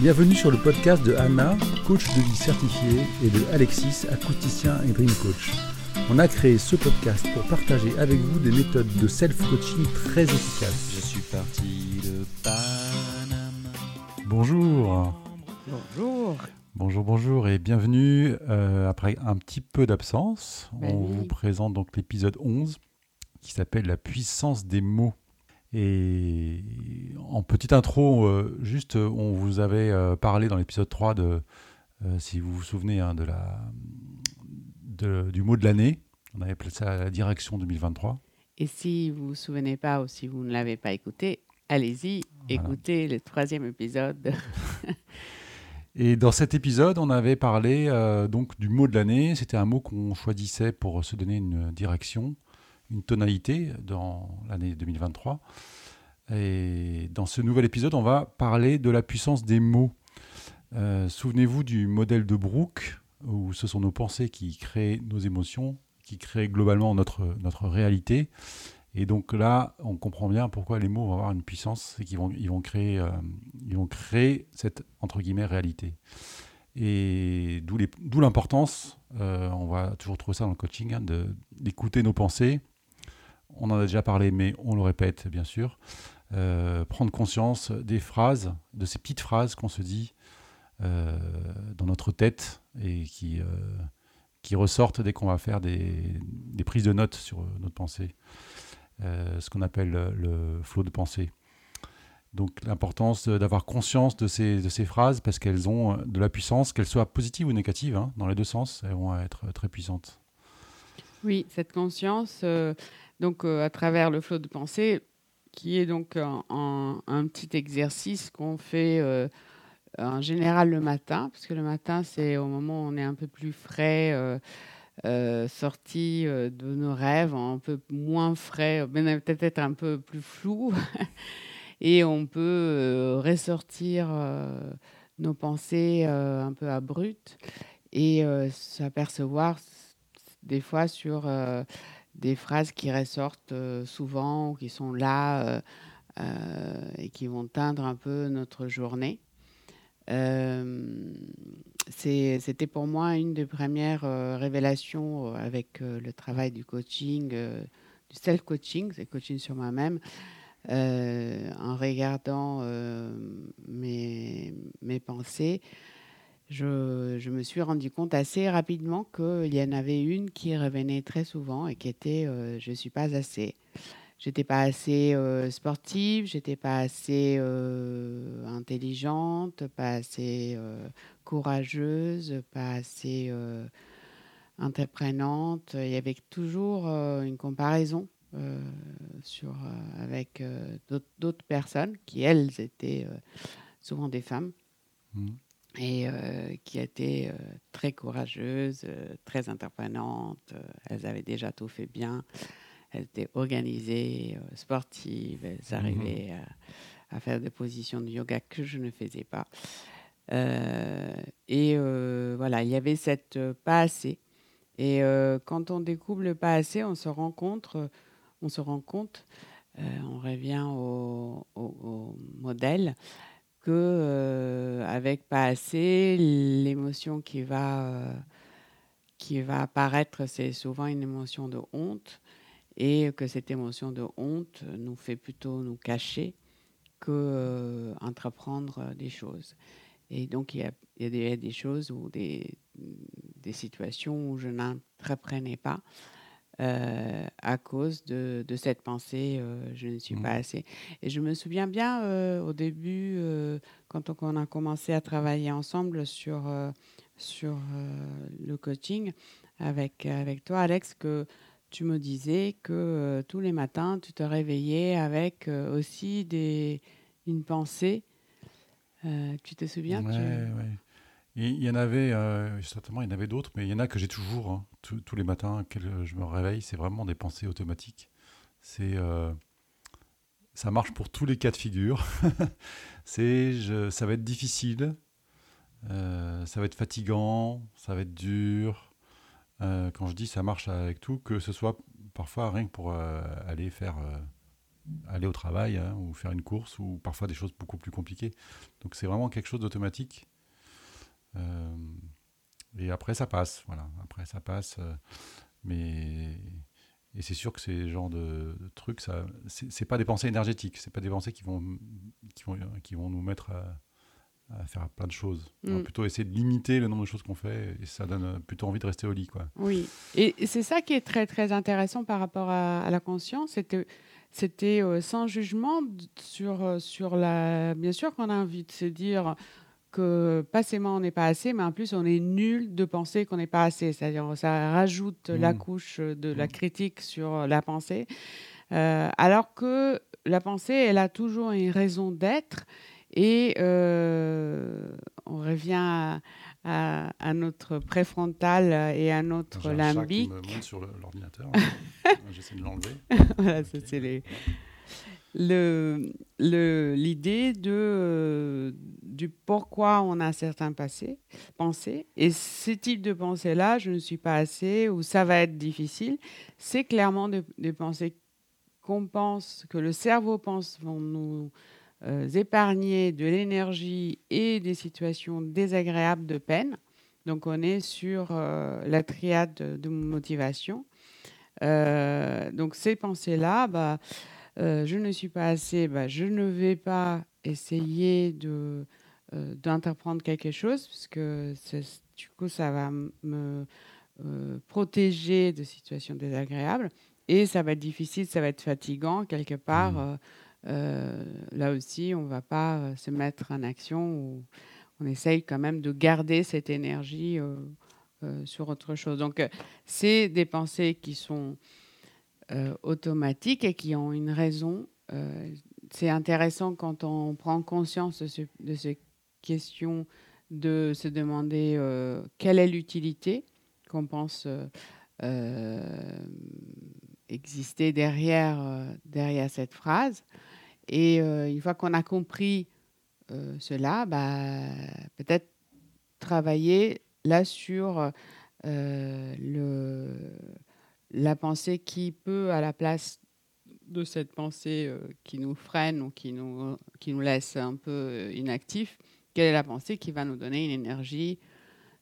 Bienvenue sur le podcast de Anna, coach de vie certifié, et de Alexis, acousticien et dream coach. On a créé ce podcast pour partager avec vous des méthodes de self-coaching très efficaces. Je suis parti de Panama. Bonjour. Bonjour. Bonjour, bonjour et bienvenue. Euh, après un petit peu d'absence, Ben on oui. vous présente donc l'épisode 11 qui s'appelle La puissance des mots. Et en petite intro, euh, juste, euh, on vous avait euh, parlé dans l'épisode 3 de, euh, si vous vous souvenez, hein, de la, de- du mot de l'année. On avait appelé ça la direction 2023. Et si vous vous souvenez pas ou si vous ne l'avez pas écouté, allez-y, écoutez le troisième épisode. Et dans cet épisode, on avait parlé donc du mot de l'année. C'était un mot qu'on choisissait pour se donner une direction, une tonalité dans l'année 2023. Et dans ce nouvel épisode, on va parler de la puissance des mots. Euh, Souvenez-vous du modèle de Brooke, où ce sont nos pensées qui créent nos émotions, qui créent globalement notre, notre réalité. Et donc là, on comprend bien pourquoi les mots vont avoir une puissance, c'est qu'ils vont, ils vont, créer, euh, vont créer cette, entre guillemets, réalité. Et d'où l'importance, euh, on va toujours trouver ça dans le coaching, hein, d'écouter nos pensées. On en a déjà parlé, mais on le répète, bien sûr. Euh, prendre conscience des phrases, de ces petites phrases qu'on se dit euh, dans notre tête et qui, euh, qui ressortent dès qu'on va faire des, prises de notes sur notre pensée. Ce qu'on appelle le, flot de pensée. Donc l'importance d'avoir conscience de ces, phrases parce qu'elles ont de la puissance, qu'elles soient positives ou négatives, hein, dans les deux sens, elles vont être très puissantes. Oui, cette conscience, euh, donc euh, à travers le flot de pensée, qui est donc un, petit exercice qu'on fait euh, en général le matin, parce que le matin, c'est au moment où on est un peu plus frais, sorti de nos rêves, un peu moins frais, peut-être un peu plus flou, et on peut ressortir nos pensées un peu abruptes et s'apercevoir des fois sur euh, des phrases qui ressortent euh, souvent, ou qui sont là euh, et qui vont teindre un peu notre journée. C'était pour moi une des premières révélations avec le travail du coaching, du self-coaching, c'est coaching sur moi-même, en regardant mes pensées. Je, me suis rendu compte assez rapidement qu'il y en avait une qui revenait très souvent et qui était euh, je suis pas assez. J'étais pas assez euh, sportive, j'étais pas assez euh, intelligente, pas assez euh, courageuse, pas assez entreprenante. Il y avait toujours une comparaison sur, avec d'autres- personnes qui, elles, étaient souvent des femmes Mhm. Et euh, qui étaient euh, très courageuses, euh, très entreprenantes. euh, elles avaient déjà tout fait bien. Elles étaient organisées, sportives. Elles arrivaient à, à faire des positions de yoga que je ne faisais pas. Et voilà, il y avait cette pas assez. Et quand on découvre le pas assez, on se rend compte, on se rend compte, on revient au, au- au modèle que euh, avec pas assez, l'émotion qui va euh, qui va apparaître, c'est souvent une émotion de honte, et que cette émotion de honte nous fait plutôt nous cacher que euh, entreprendre des choses. Et donc il y a, des choses ou des, des situations où je n'entreprenais pas. Euh, à cause de, de cette pensée, euh, je ne suis pas assez. Et je me souviens bien euh, au début, quand on, on a commencé à travailler ensemble sur, sur le coaching avec, avec toi, Alex, que tu me disais que tous les matins, tu te réveillais avec aussi des, une pensée. Tu te souviens? Ouais, tu- ouais. Il y en avait, euh, certainement, il y en avait d'autres, mais il y en a que j'ai toujours, hein, tous- les matins, que je me réveille, c'est vraiment des pensées automatiques. C'est, euh, ça marche pour tous les cas de figure. c'est, ça va être difficile, euh, ça va être fatigant, ça va être dur. Euh, quand je dis ça marche avec tout, que ce soit parfois rien que pour euh, aller faire euh, aller au travail hein, ou faire une course ou parfois des choses beaucoup plus compliquées. Donc c'est vraiment quelque chose d'automatique. Euh, et après ça passe, voilà. Après ça passe, euh, mais et c'est sûr que ces genres de, trucs, ça, c'est pas des pensées énergétiques, c'est pas des pensées qui vont qui vont qui vont nous mettre à, à faire plein de choses. On va Mm. plutôt essayer de limiter le nombre de choses qu'on fait et ça donne plutôt envie de rester au lit, quoi. Oui, et c'est ça qui est très très intéressant par rapport à, à la conscience, c'était c'était euh, sans jugement sur euh, sur la. Bien sûr qu'on a envie de se dire que pas seulement on n'est pas assez, mais en plus on est nul de penser qu'on n'est pas assez. C'est-à-dire ça rajoute la Mm. couche de la Mm. critique sur la pensée, Euh, alors que la pensée, elle a toujours une raison d'être. Et euh, on revient à, à- à notre préfrontal et à notre J'ai un chat qui limbique. me monte sur l'ordinateur. J'essaie de l'enlever. voilà, c'est les- l'idée de, euh, du pourquoi on a certains passés, pensées. Et ce type de pensée-là, je ne suis pas assez ou ça va être difficile, c'est clairement de- des pensées qu'on pense, que le cerveau pense vont nous euh, épargner de l'énergie et des situations désagréables de peine. Donc on est sur euh, la triade de, motivation. Donc ces pensées-là, bah, euh, je ne suis pas assez, bah, je ne vais pas essayer de euh, d'entreprendre quelque chose parce que du coup ça va me euh, protéger de situations désagréables et ça va être difficile, ça va être fatigant quelque part. Mhm. euh, là aussi, on ne va pas se mettre en action ou on essaye quand même de garder cette énergie sur autre chose. Donc, c'est des pensées qui sont euh, automatiques et qui ont une raison. Euh, c'est intéressant quand on prend conscience de, ce- de ces questions de se demander euh, quelle est l'utilité qu'on pense exister derrière, derrière cette phrase. Et une fois qu'on a compris cela, bah, peut-être travailler là sur le, la pensée qui peut, à la place de cette pensée euh, qui nous freine ou qui nous, qui nous laisse un peu euh, inactifs, quelle est la pensée qui va nous donner une énergie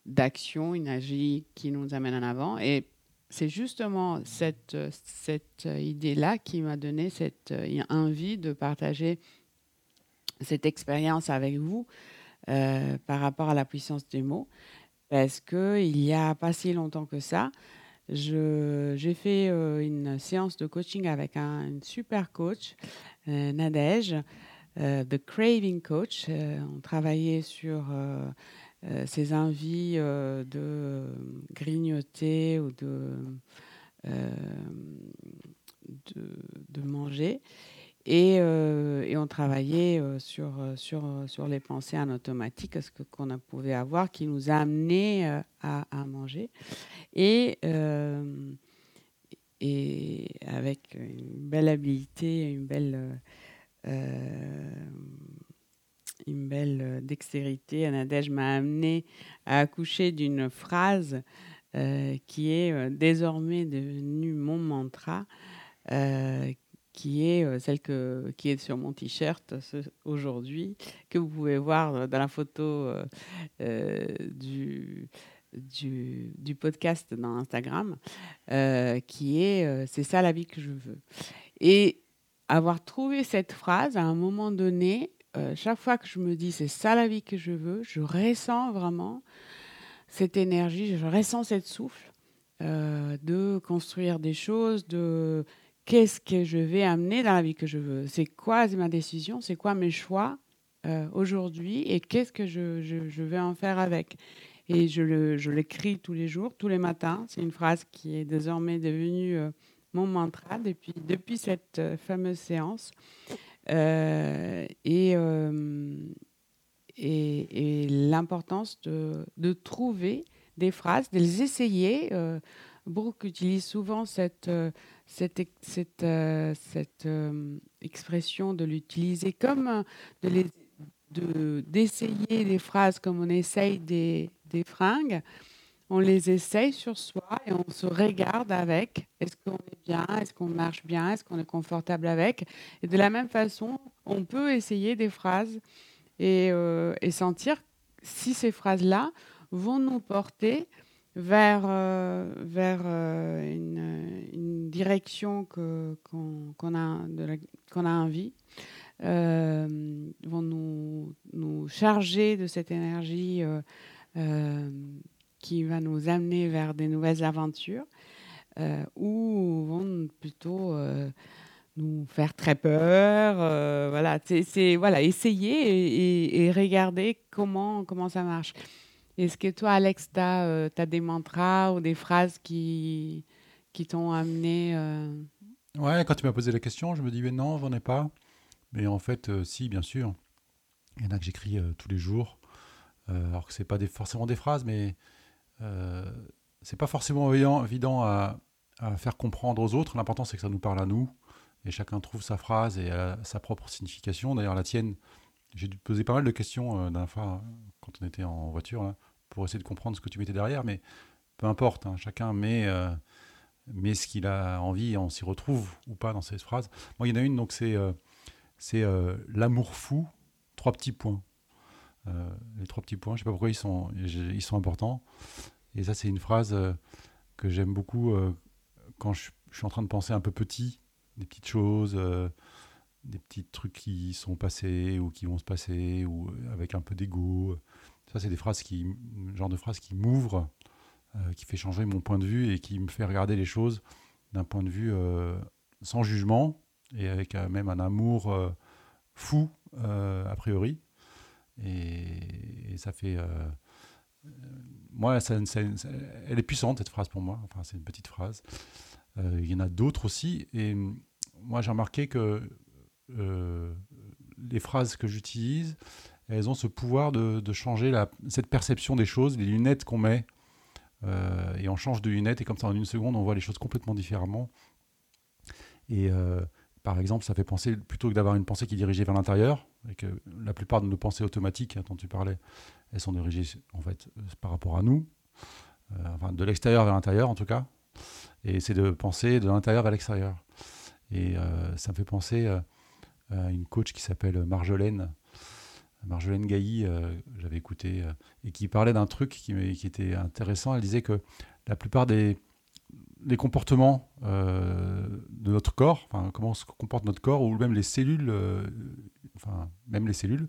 d'action, une énergie qui nous amène en avant? Et c'est justement cette, euh, cette idée-là qui m'a donné cette envie de partager cette expérience avec vous par rapport à la puissance des mots. Parce qu'il n'y a pas si longtemps que ça, j'ai fait euh, une séance de coaching avec un, une super coach, euh, Nadège, euh, The Craving Coach. Euh, on travaillait sur ses envies de grignoter ou de, de manger. Et, euh, et on travaillait euh, sur, euh, sur, sur les pensées en automatique, ce qu'on pouvait avoir, qui nous a amené à, manger. Et, et avec une belle habileté, une belle, une belle dextérité, Nadège m'a amené à accoucher d'une phrase qui est désormais devenue mon mantra, qui est euh, celle que, qui est sur mon t-shirt aujourd'hui, que vous pouvez voir dans la photo euh, euh, du, du, podcast dans Instagram, qui est C'est ça la vie que je veux. Et avoir trouvé cette phrase à un moment donné, chaque fois que je me dis c'est ça la vie que je veux, je ressens vraiment cette énergie, je ressens cette souffle de construire des choses, de qu'est-ce que je vais amener dans la vie que je veux? C'est quoi ma décision, c'est quoi mes choix euh, aujourd'hui? Et qu'est-ce que je, je- je vais en faire avec? Et je le- je l'écris tous les jours, tous les matins. C'est une phrase qui est désormais devenue euh, mon mantra depuis, depuis cette euh, fameuse séance. Et, et, et l'importance de, de trouver des phrases, de les essayer. Brooke utilise souvent cette, cette, cette, euh, cette, euh, expression de l'utiliser comme euh, de les de- d'essayer des phrases comme on essaye des, des fringues. on les essaye sur soi et on se regarde avec. Est-ce qu'on est bien? Est-ce qu'on marche bien? Est-ce qu'on est confortable avec? Et de la même façon, on peut essayer des phrases et, et sentir si ces phrases-là vont nous porter vers, euh, vers euh, une, direction qu'on a, a envie, euh, vont nous, nous, charger de cette énergie qui va nous amener vers des nouvelles aventures, ou vont plutôt nous faire très peur. voilà, c'est voilà, essayer et, et, regarder comment, comment ça marche. Est-ce que toi, Alex, tu as, euh, des mantras ou des phrases qui, qui t'ont amené euh... Ouais, quand tu m'as posé la question, je me dis, mais non, j'en ai pas. Mais en fait, euh, si, bien sûr. Il y en a que j'écris tous les jours. alors que ce n'est pas forcément des phrases, mais c'est pas forcément évident, évident à, à, faire comprendre aux autres. L'important, c'est que ça nous parle à nous. Et chacun trouve sa phrase et sa propre signification. D'ailleurs, la tienne, j'ai dû poser pas mal de questions d'un fois quand on était en voiture. Là pour essayer de comprendre ce que tu mettais derrière, mais peu importe, hein, chacun met, euh, met ce qu'il a envie on s'y retrouve ou pas dans ces phrases. Moi, il y en a une, donc c'est euh, c'est euh, l'amour fou, trois petits points. les trois petits points, je sais pas pourquoi ils sont, ils sont importants. Et ça, c'est une phrase que j'aime beaucoup quand je, je, suis en train de penser un peu petit, des petites choses, des petits trucs qui sont passés ou qui vont se passer, ou avec un peu d'ego. Ça, c'est des phrases qui, genre de phrases qui m'ouvrent, euh, qui fait changer mon point de vue et qui me fait regarder les choses d'un point de vue euh, sans jugement et avec euh, même un amour fou a priori. Et, ça fait, moi, elle est puissante cette phrase pour moi. Enfin, c'est une petite phrase. Il y en a d'autres aussi. Et moi, j'ai remarqué que les phrases que j'utilise, elles ont ce pouvoir de, changer cette perception des choses, les lunettes qu'on met, euh, et on change de lunettes, et comme ça en une seconde, on voit les choses complètement différemment. Et euh, par exemple, ça fait penser, plutôt que d'avoir une pensée qui est dirigée vers l'intérieur, et que la plupart de nos pensées automatiques dont tu parlais, elles sont dirigées en fait par rapport à nous, euh, enfin de l'extérieur vers l'intérieur en tout cas, et c'est de penser de l'intérieur vers l'extérieur. Et ça me fait penser à une coach qui s'appelle Marjolaine, Marjolaine Gailly, euh, j'avais écouté, euh, et qui parlait d'un truc qui, était intéressant. Elle disait que la plupart des, comportements euh, de notre corps, comment se comporte notre corps, ou même les cellules, enfin, même les cellules,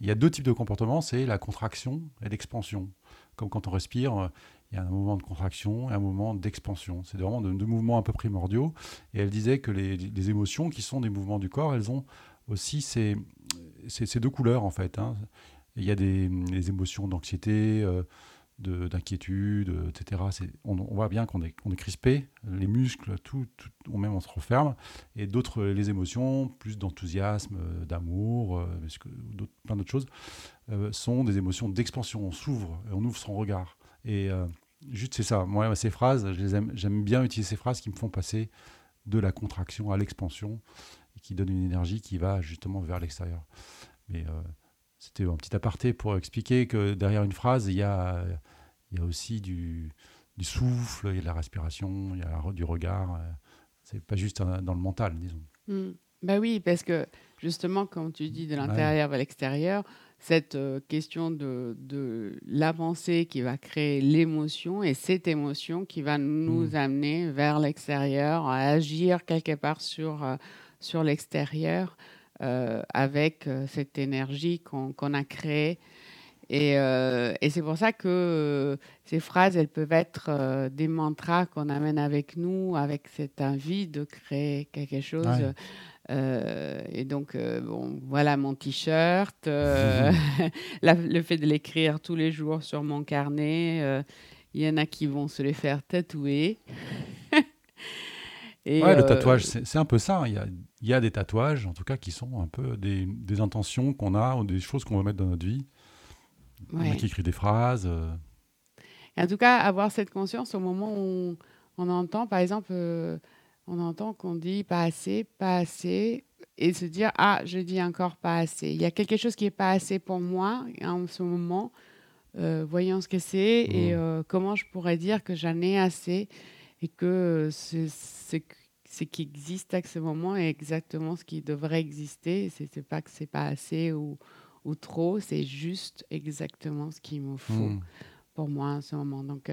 il y a deux types de comportements, c'est la contraction et l'expansion. Comme quand on respire, il y a un moment de contraction et un moment d'expansion. C'est vraiment deux, mouvements un peu primordiaux. Et elle disait que les, émotions, qui sont des mouvements du corps, elles ont aussi ces, ces deux couleurs en fait. Hein. Il y a des, émotions d'anxiété, euh, d'inquiétude, etc. On, on, voit bien qu'on est, crispé, les muscles, tout, tout même on se referme. Et d'autres, les émotions, plus d'enthousiasme, d'amour, euh, plein d'autres choses, euh, sont des émotions d'expansion. On s'ouvre, on ouvre son regard. Et juste c'est ça. Moi, ces phrases, j'aime bien utiliser ces phrases qui me font passer de la contraction à l'expansion qui donne une énergie qui va justement vers l'extérieur. Mais euh, c'était un petit aparté pour expliquer que derrière une phrase, il y a, il y a aussi du, du souffle, il y a de la respiration, il y a du regard. Euh, c'est pas juste dans le mental, disons. Mmh. Bah oui, parce que justement, quand tu dis de l'intérieur vers l'extérieur, cette euh, question de, de l'avancée qui va créer l'émotion et cette émotion qui va nous mmh. amener vers l'extérieur, à agir quelque part sur, sur l'extérieur euh, avec euh, cette énergie qu'on a créée. Et, euh, et c'est pour ça que ces phrases, elles peuvent être des mantras qu'on amène avec nous, avec cette envie de créer quelque chose. Et donc, bon, voilà mon t-shirt, le fait de l'écrire tous les jours sur mon carnet. Il y en a qui vont se les faire tatouer. Et ouais, le tatouage, c'est un peu ça. Il y a, il y a des tatouages, en tout cas, qui sont un peu des, des intentions qu'on a ou des choses qu'on va mettre dans notre vie. Il y a qui écrit des phrases. Euh. en tout cas, avoir cette conscience au moment où on, entend, par exemple, euh, on entend qu'on dit pas assez, pas assez, et se dire ah, je dis encore pas assez. Il y a quelque chose qui est pas assez pour moi en ce moment. euh, voyons ce que c'est et Mm. euh, comment je pourrais dire que j'en ai assez et que ce qui existe à ce moment est exactement ce qui devrait exister. C'est pas que c'est pas assez ou, ou trop, c'est juste exactement ce qu'il me faut Mm. pour moi en ce moment. Donc,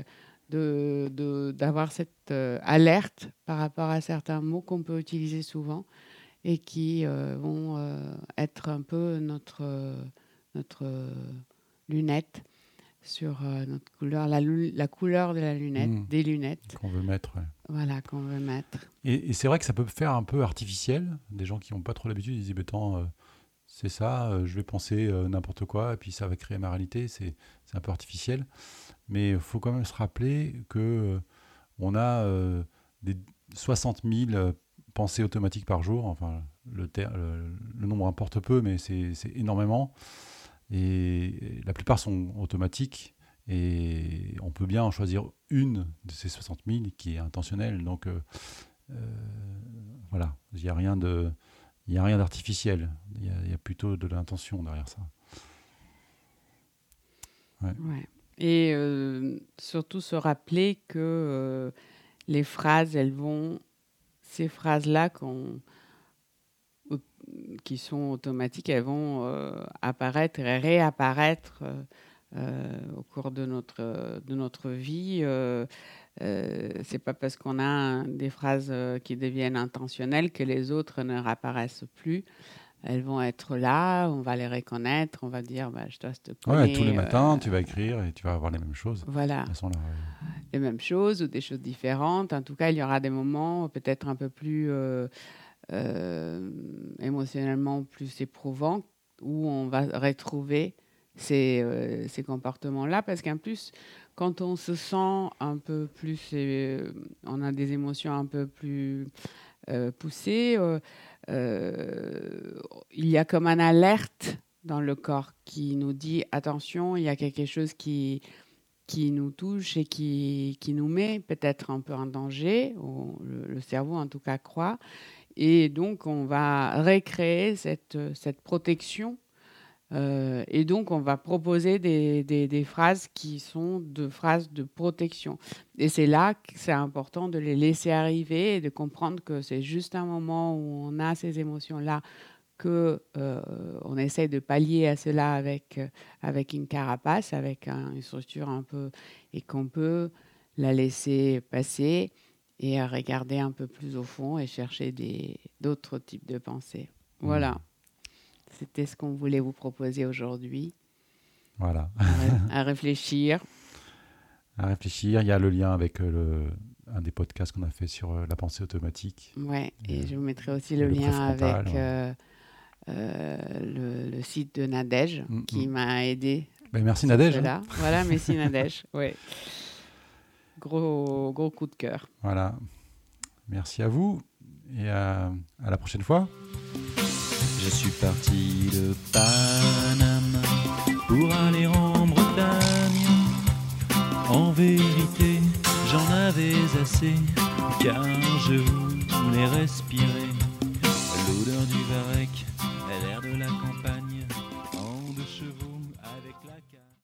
euh, de- de- d'avoir cette euh, alerte par rapport à certains mots qu'on peut utiliser souvent et qui euh, vont euh, être un peu notre, notre lunette sur notre couleur, la, la couleur de la lunette, Mm. des lunettes, Qu'on veut mettre. ouais. voilà, qu'on veut mettre. Et, et c'est vrai que ça peut faire un peu artificiel. Des gens qui n'ont pas trop l'habitude, ils disent, euh, c'est ça, je vais penser n'importe quoi, et puis ça va créer ma réalité. C'est un peu artificiel. Mais il faut quand même se rappeler que euh, on a euh, des 60 000 euh, pensées automatiques par jour. Enfin, le, nombre importe peu, mais c'est énormément. Et la plupart sont automatiques. Et on peut bien en choisir une de ces 60 000 qui est intentionnelle. Donc, voilà, il n'y a rien de, il a rien d'artificiel. Il y, a- plutôt de l'intention derrière ça. Et euh, surtout se rappeler que euh, les phrases, elles vont, ces phrases-là qui sont automatiques, elles vont euh, apparaître et réapparaître au cours de notre, de notre vie. C'est pas parce qu'on a des phrases qui deviennent intentionnelles que les autres ne réapparaissent plus. Elles vont être là, on va les reconnaître, on va dire, bah, je dois te Ouais, connais. tous les euh, matins, tu vas écrire et tu vas avoir les mêmes choses. Voilà, Elles sont là. ouais. les mêmes choses ou des choses différentes. En tout cas, il y aura des moments peut-être un peu plus euh, euh, émotionnellement plus éprouvants où on va retrouver ces, ces comportements-là. Parce qu'en plus, quand on se sent un peu plus, on a des émotions un peu plus poussées, euh, il y a comme un alerte dans le corps qui nous dit attention, il y a quelque chose qui, qui nous touche et qui, qui nous met peut-être un peu en danger, le, cerveau en tout cas croit. Et donc, on va recréer cette, cette protection. Euh, et donc, on va proposer des, phrases qui sont de phrases de protection. Et c'est là que c'est important de les laisser arriver et de comprendre que c'est juste un moment où on a ces émotions-là, que euh, essaie de pallier à cela avec, euh, une carapace, avec un- une structure un peu, et qu'on peut la laisser passer et regarder un peu plus au fond et chercher d'autres types de pensées. Voilà. C'était ce qu'on voulait vous proposer aujourd'hui, Voilà. à, ré- à réfléchir. À réfléchir. Il y a le lien avec euh, le, un des podcasts qu'on a fait sur euh, la pensée automatique. Ouais, et Euh, je vous mettrai aussi le le lien avec ouais. euh, le, le site de Nadège Mm, qui mm. m'a aidé. Ben, merci Nadège. hein. Voilà, merci Nadège. Ouais. Gros, gros coup de cœur. Voilà. Merci à vous et à, à la prochaine fois. Je suis parti de Panama pour aller en Bretagne. En vérité, j'en avais assez, car je voulais respirer l'odeur du verre